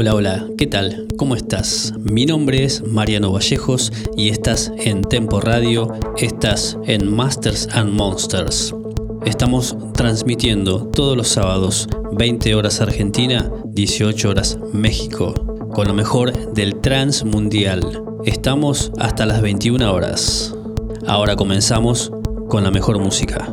Hola, hola, ¿qué tal? ¿Cómo estás? Mi nombre es Mariano Vallejos y estás en Tempo Radio, estás en Masters and Monsters. Estamos transmitiendo todos los sábados, 20 horas Argentina, 18 horas México, con lo mejor del trans mundial. Estamos hasta las 21 horas. Ahora comenzamos con la mejor música.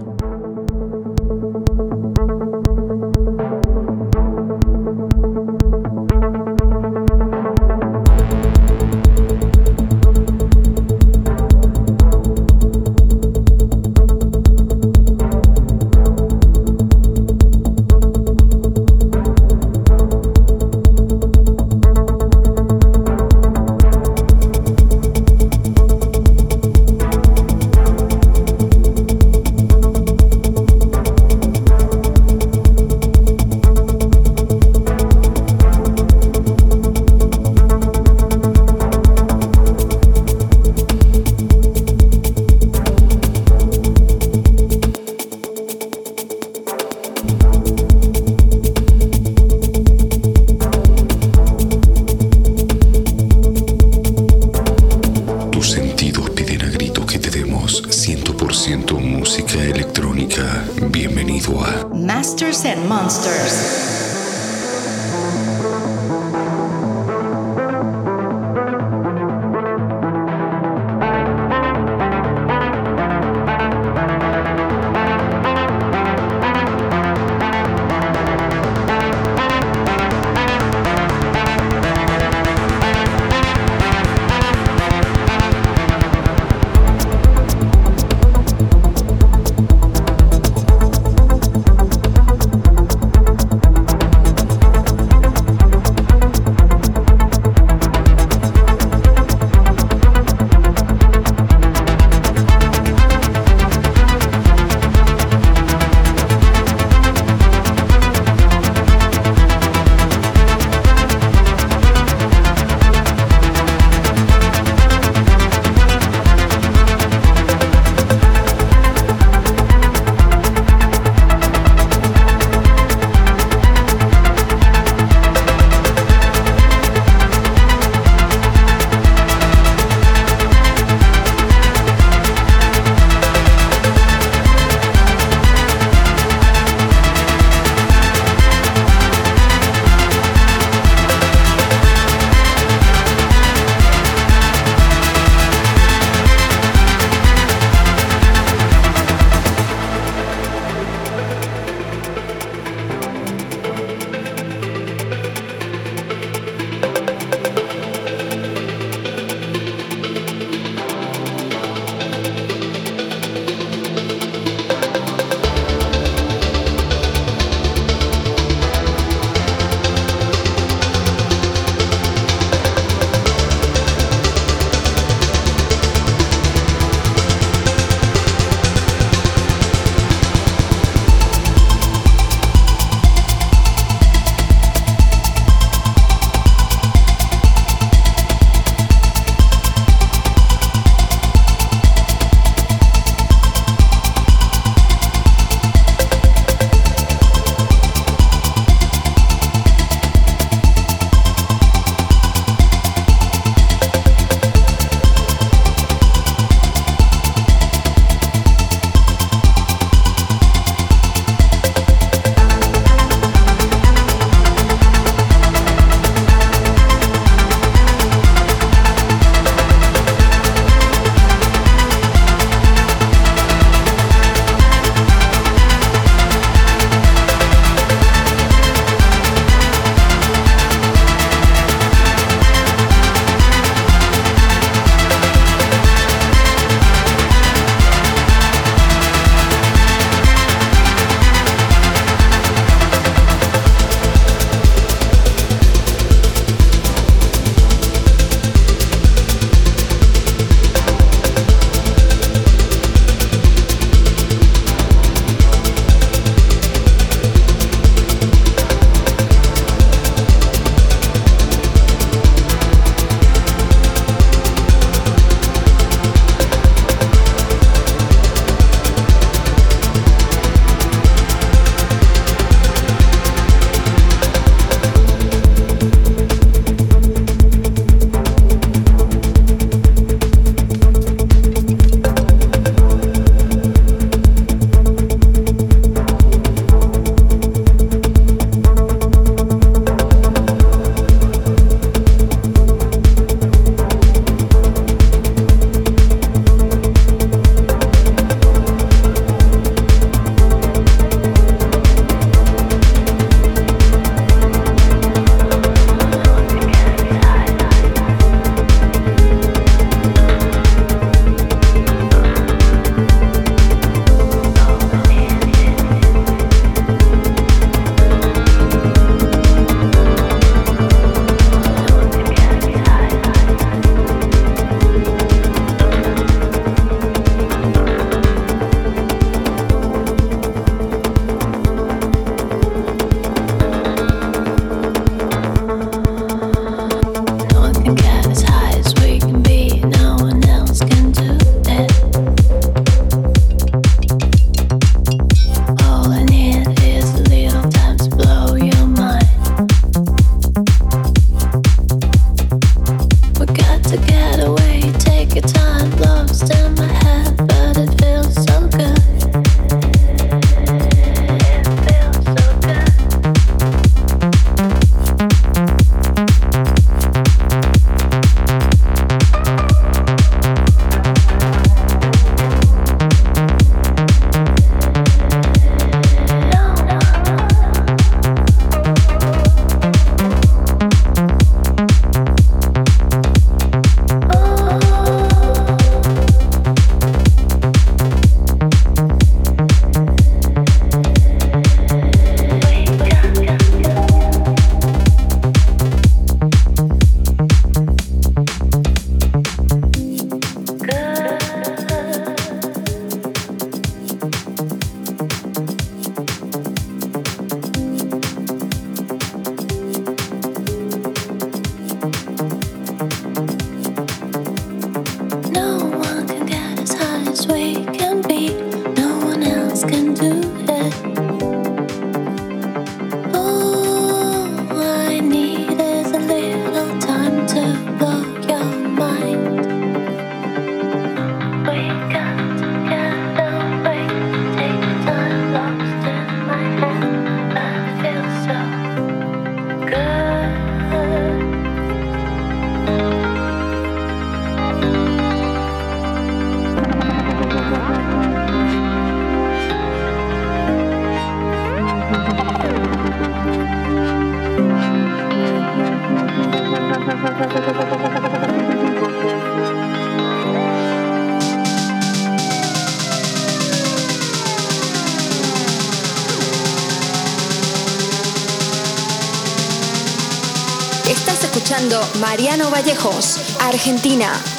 Mariano Vallejos, Argentina.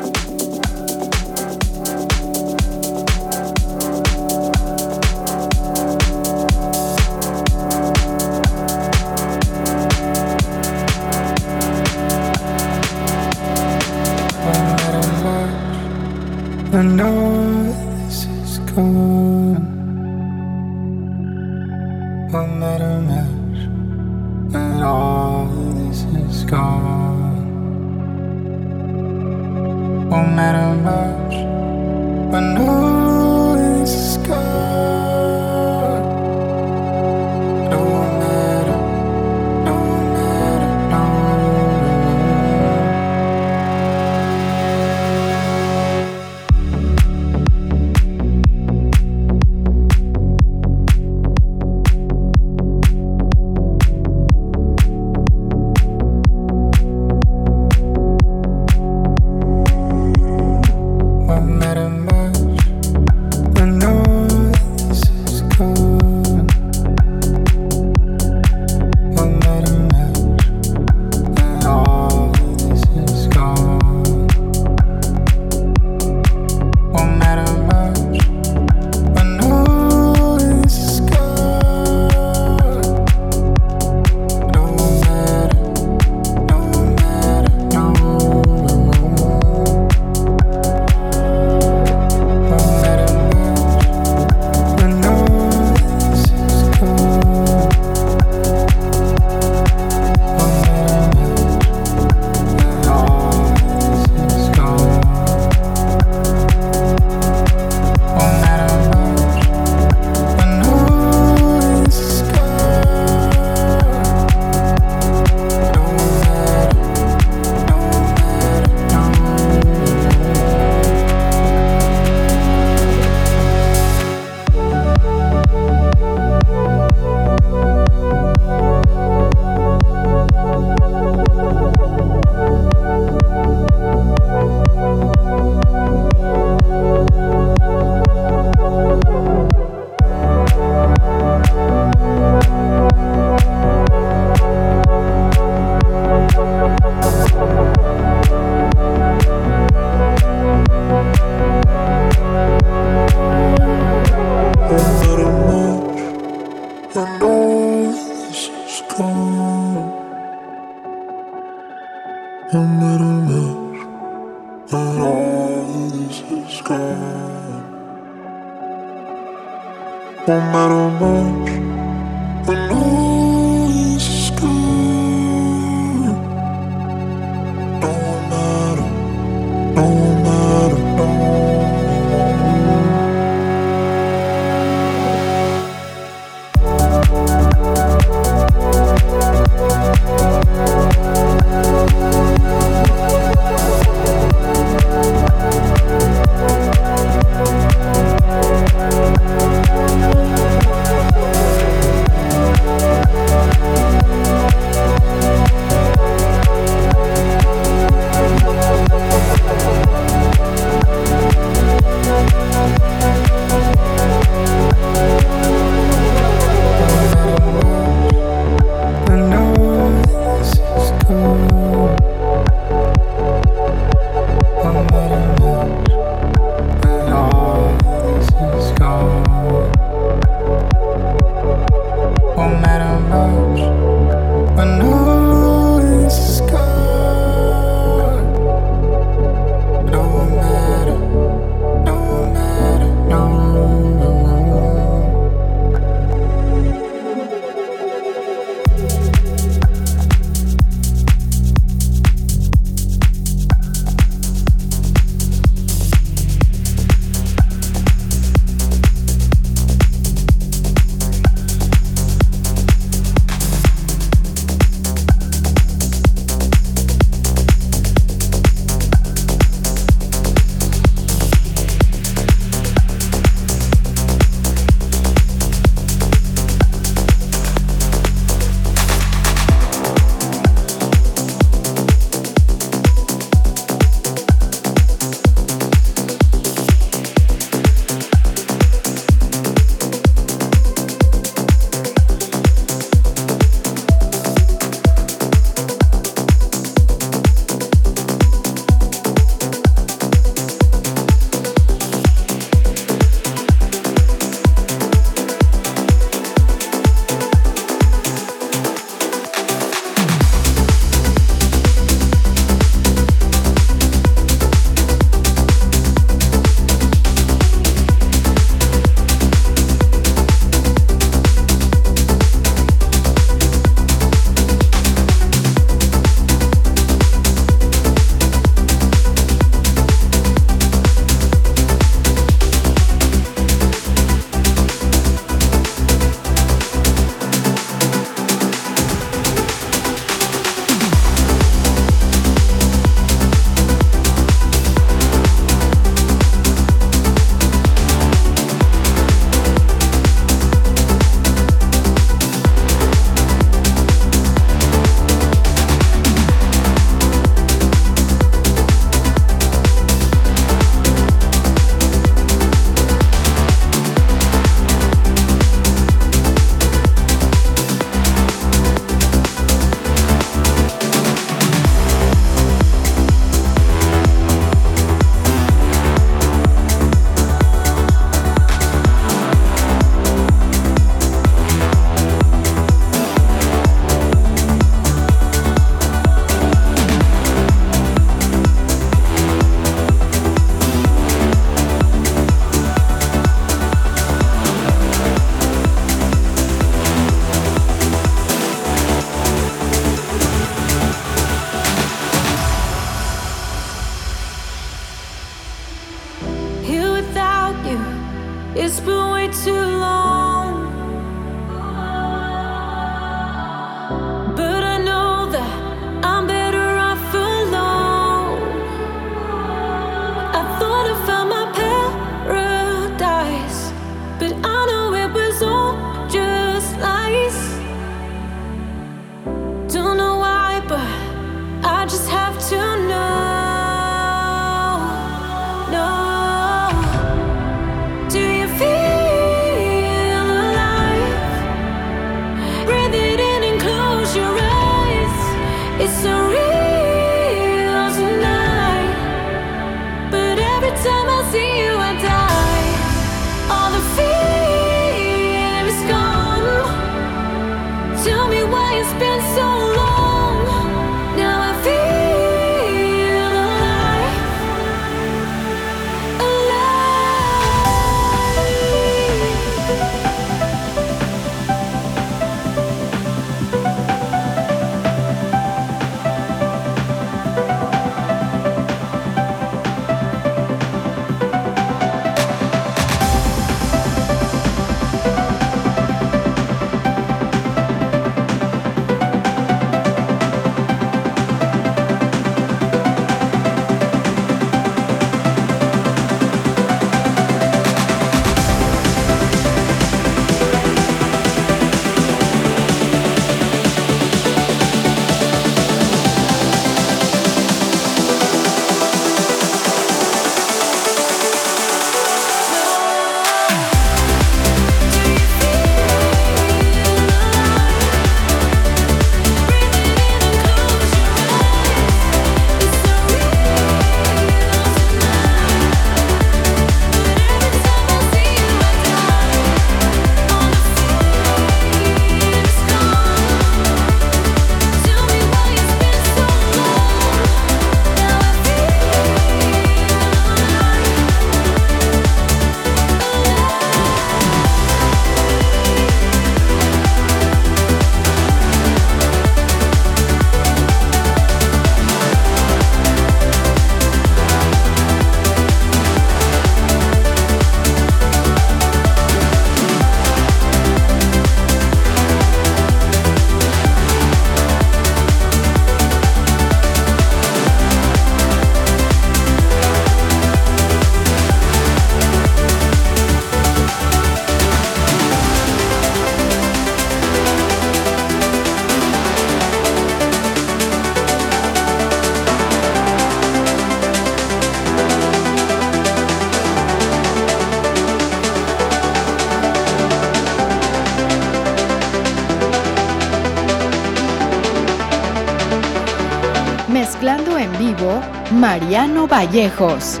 Mariano Vallejos.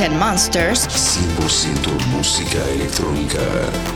And Monsters. 100% música electrónica.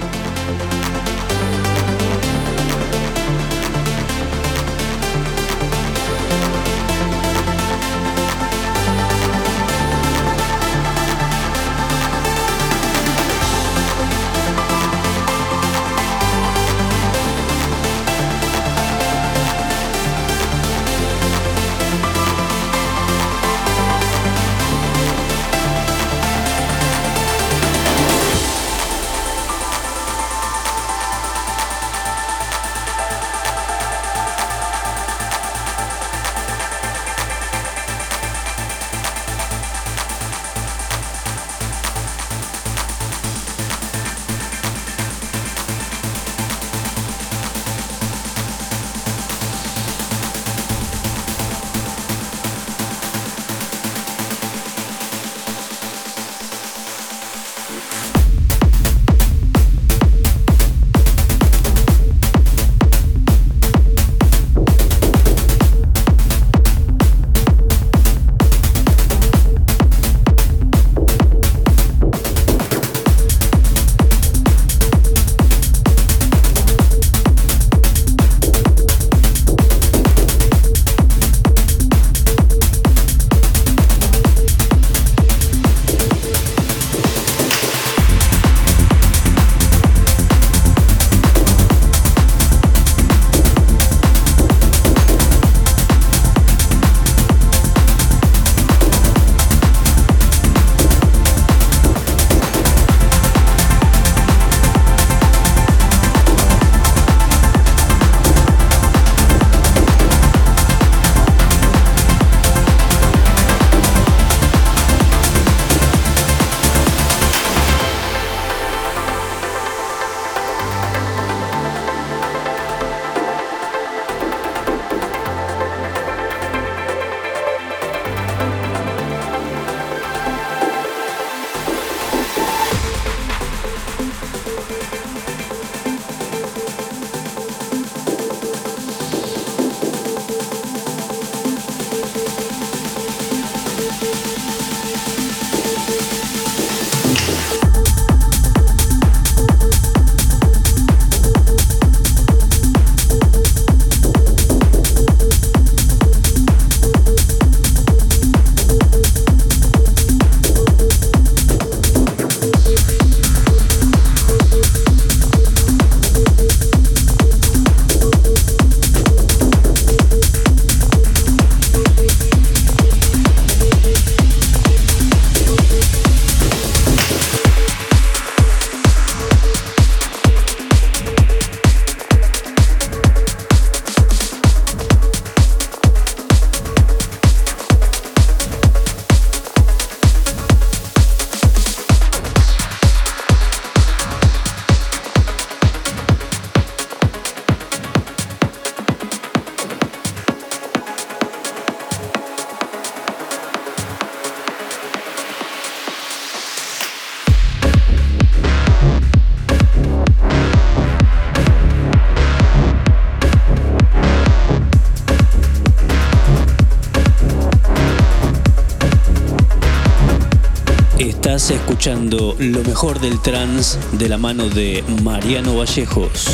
Lo mejor del trance de la mano de Mariano Vallejos.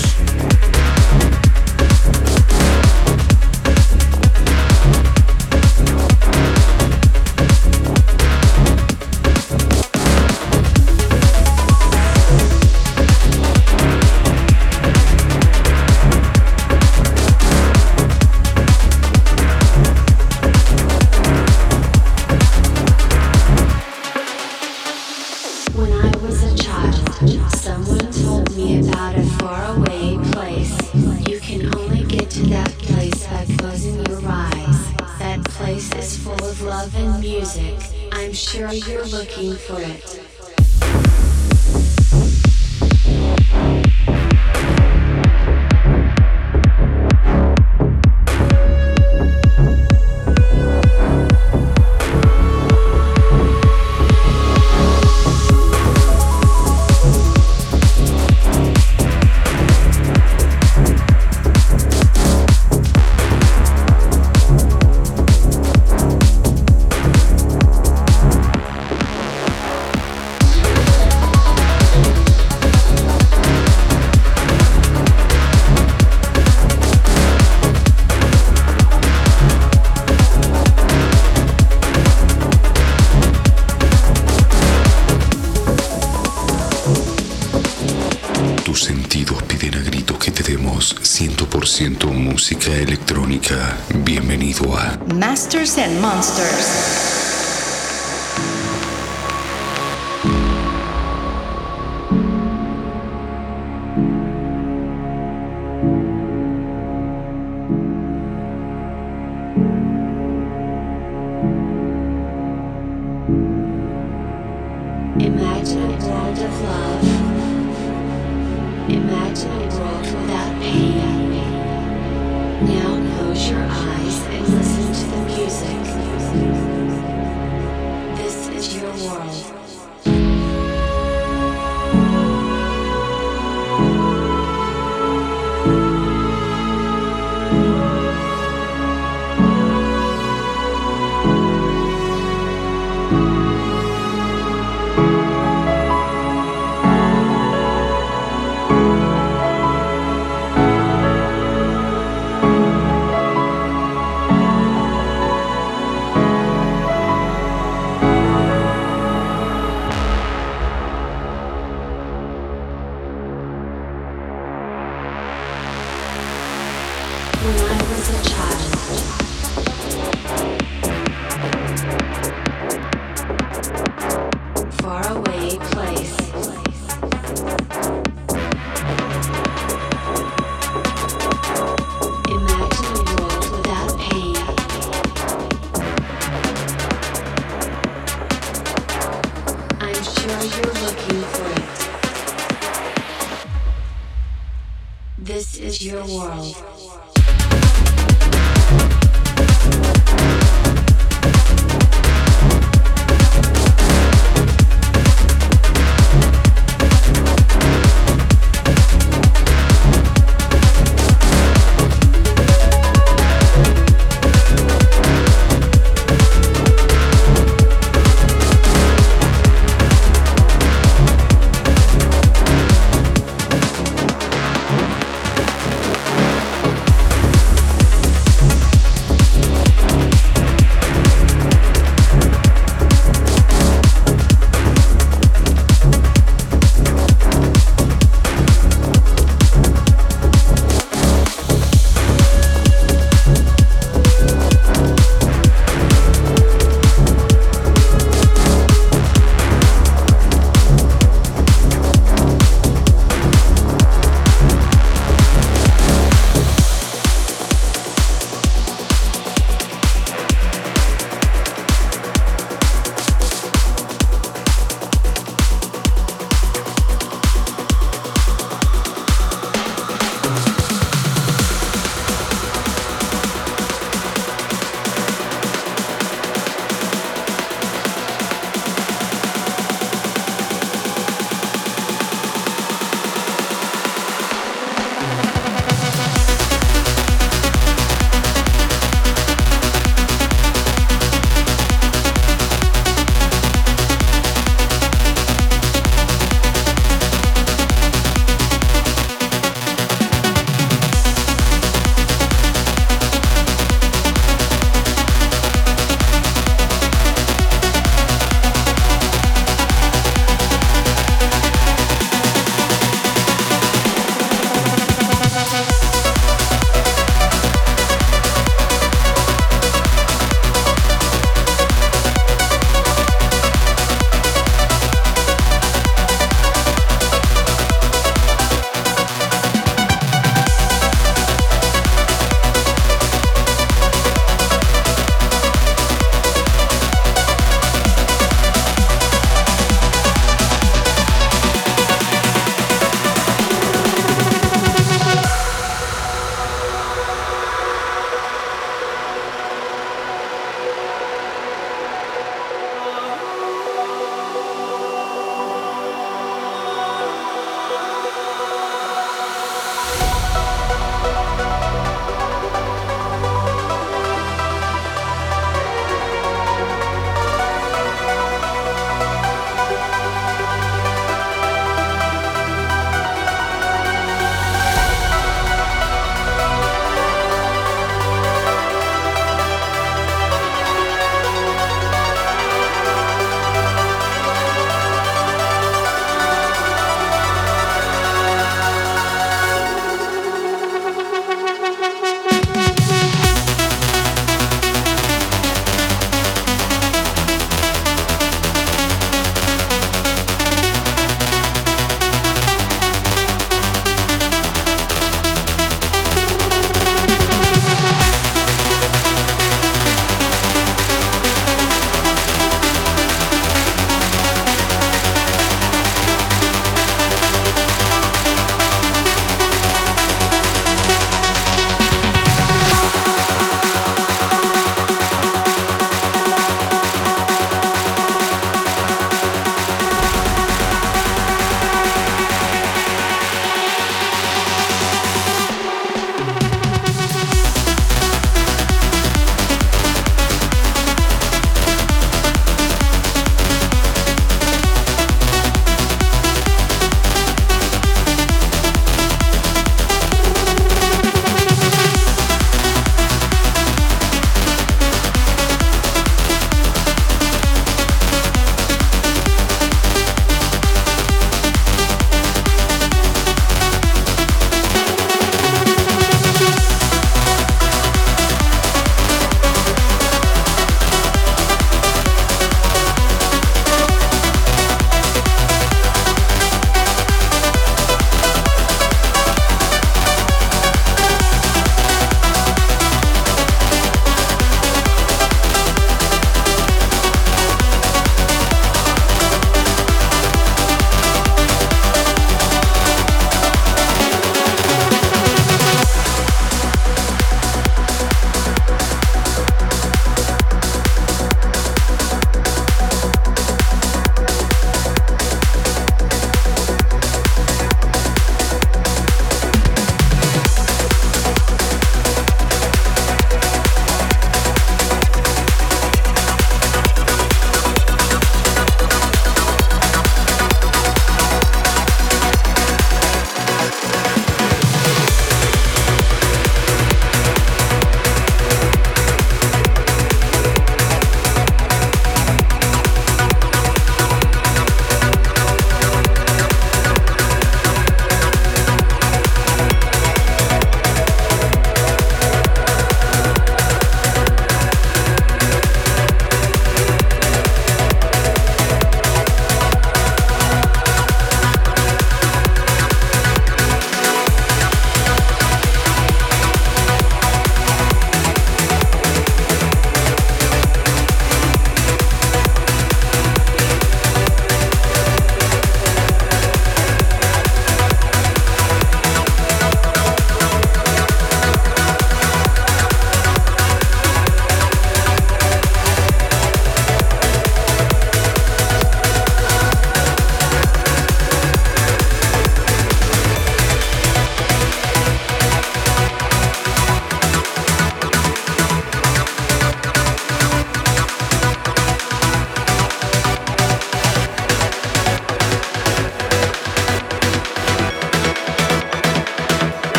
And Monsters.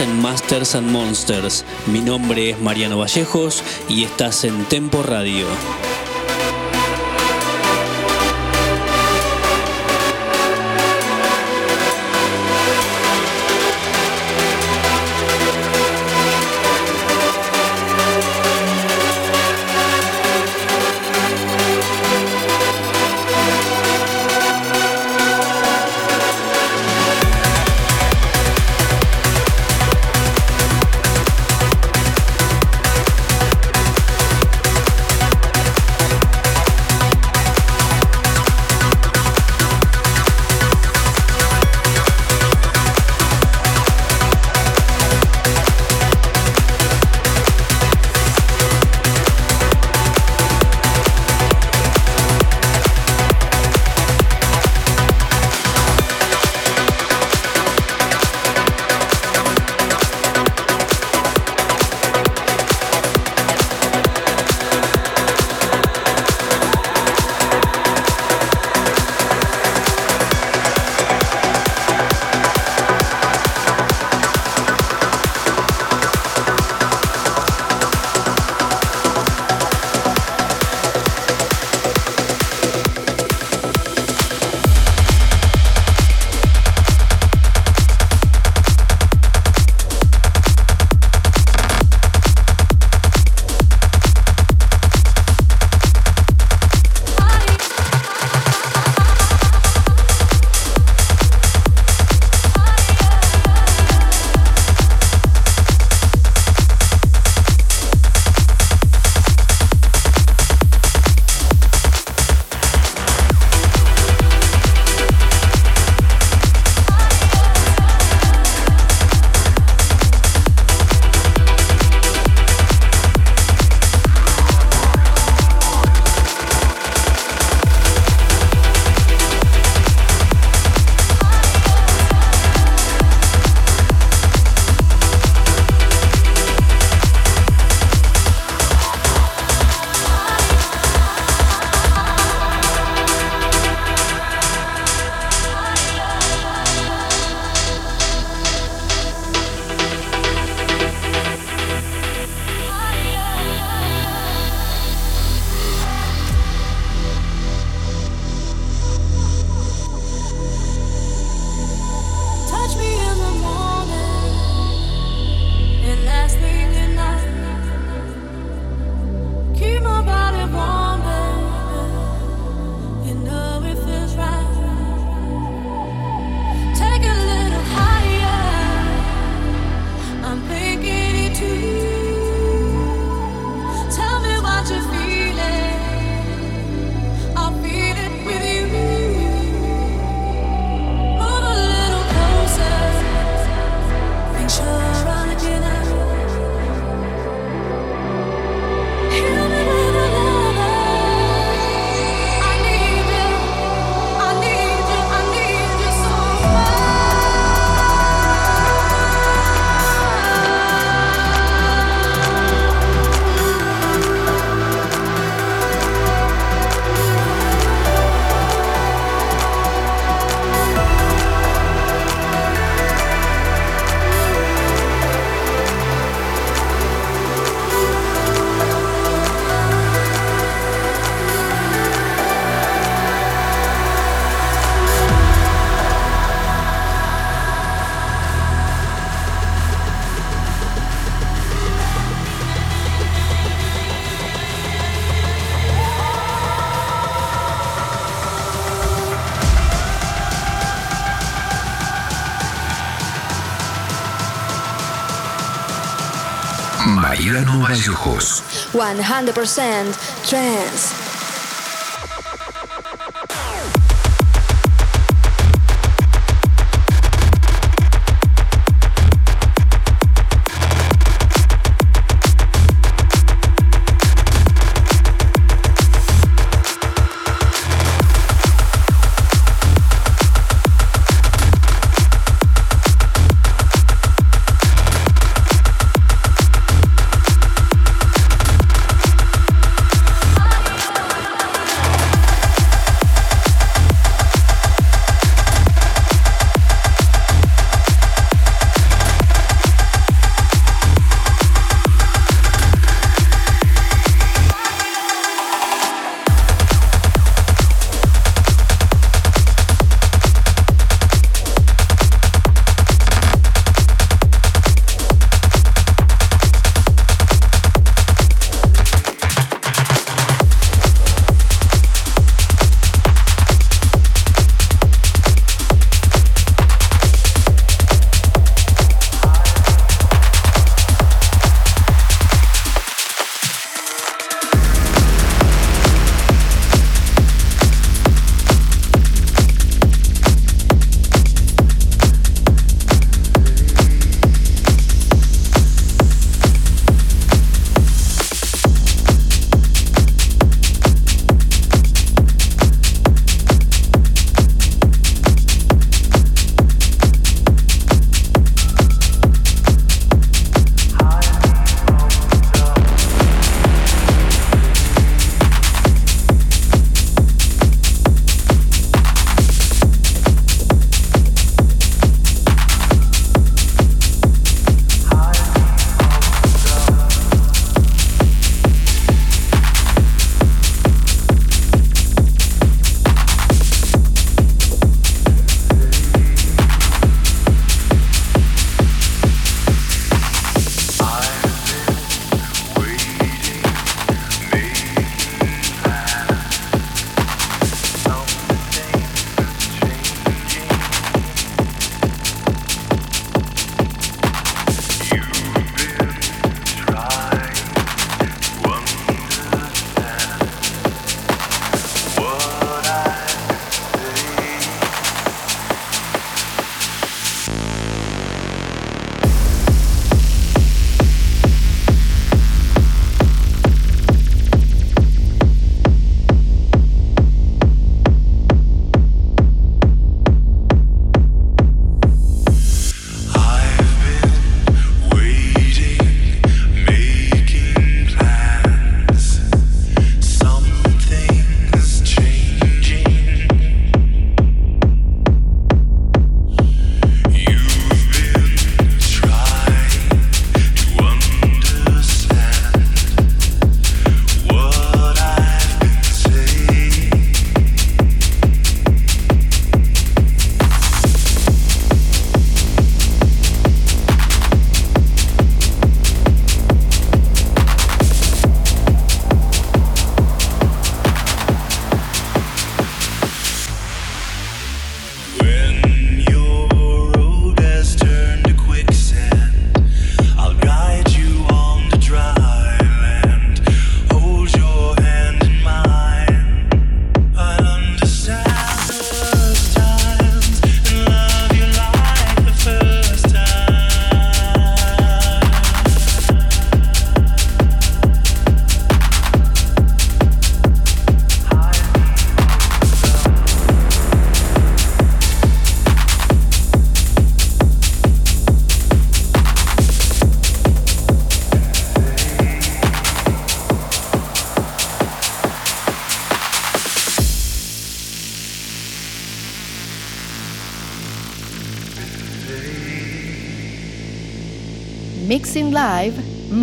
En Masters and Monsters. Mi nombre es Mariano Vallejos y estás en Tempo Radio. 100% trance.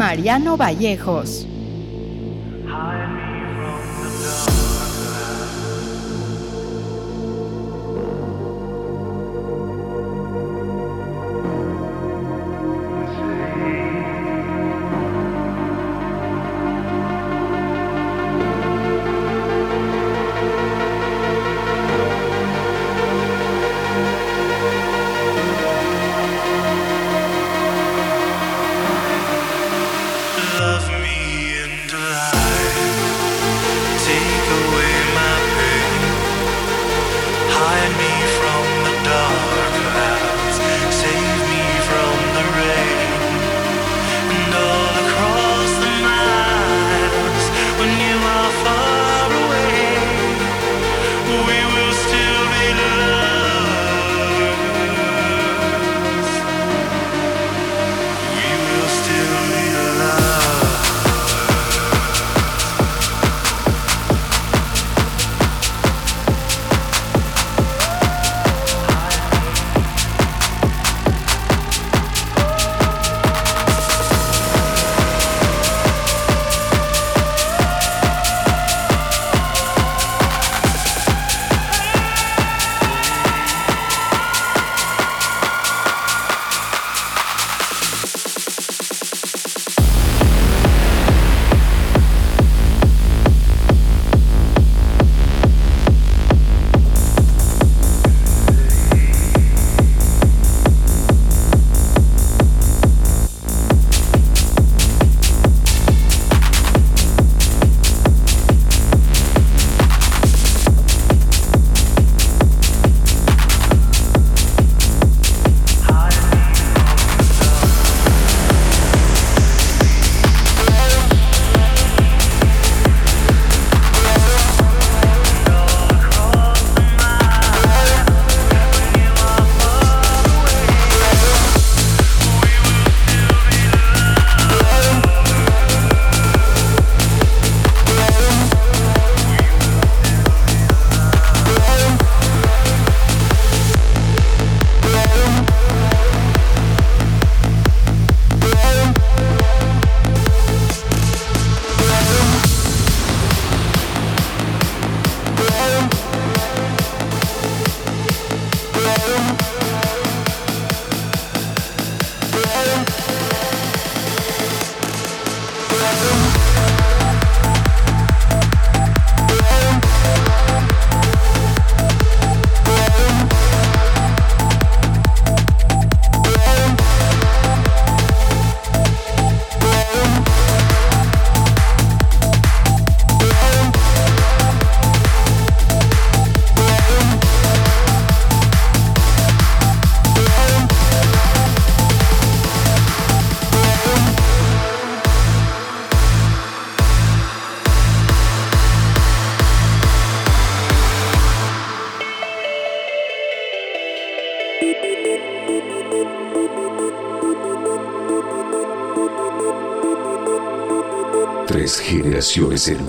Mariano Vallejos.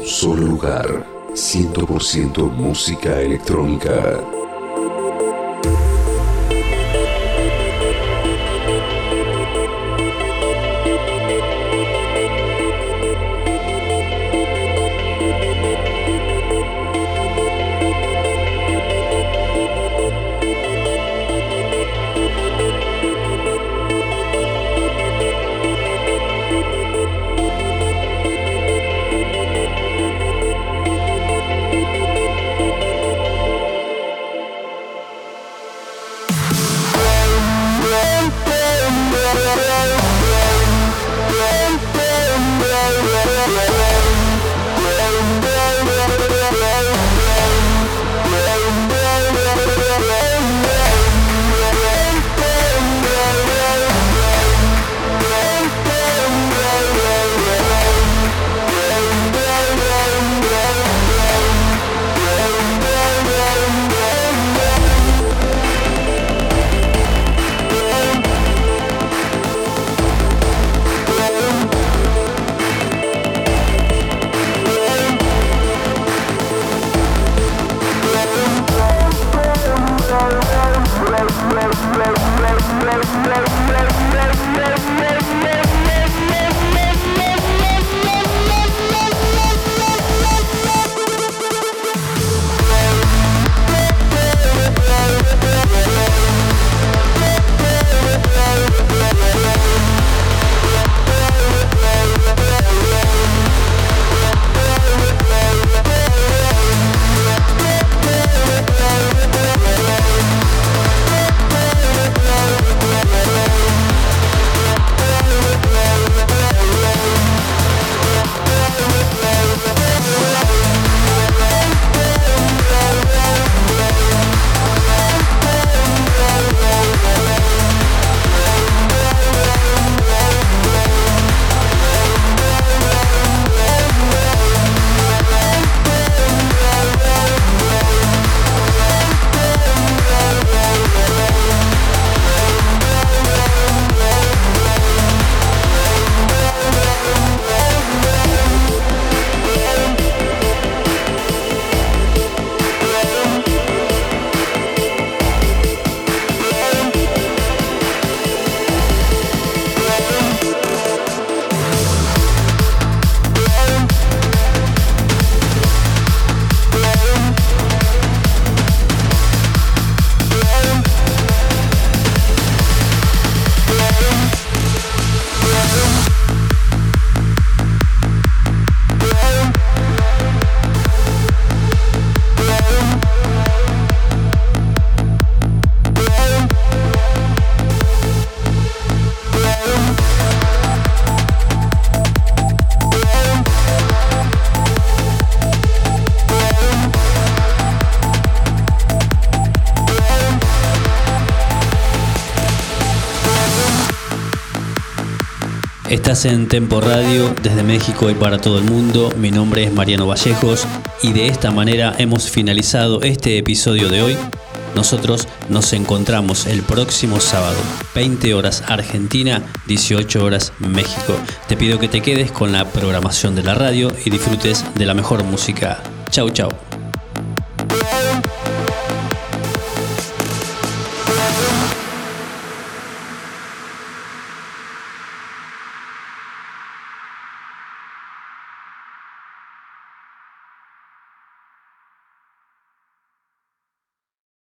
Solo lugar. 100% música electrónica. Estás en Tempo Radio desde México y para todo el mundo. Mi nombre es Mariano Vallejos y de esta manera hemos finalizado este episodio de hoy. Nosotros nos encontramos el próximo sábado, 20 horas Argentina, 18 horas México. Te pido que te quedes con la programación de la radio y disfrutes de la mejor música. Chau, chau.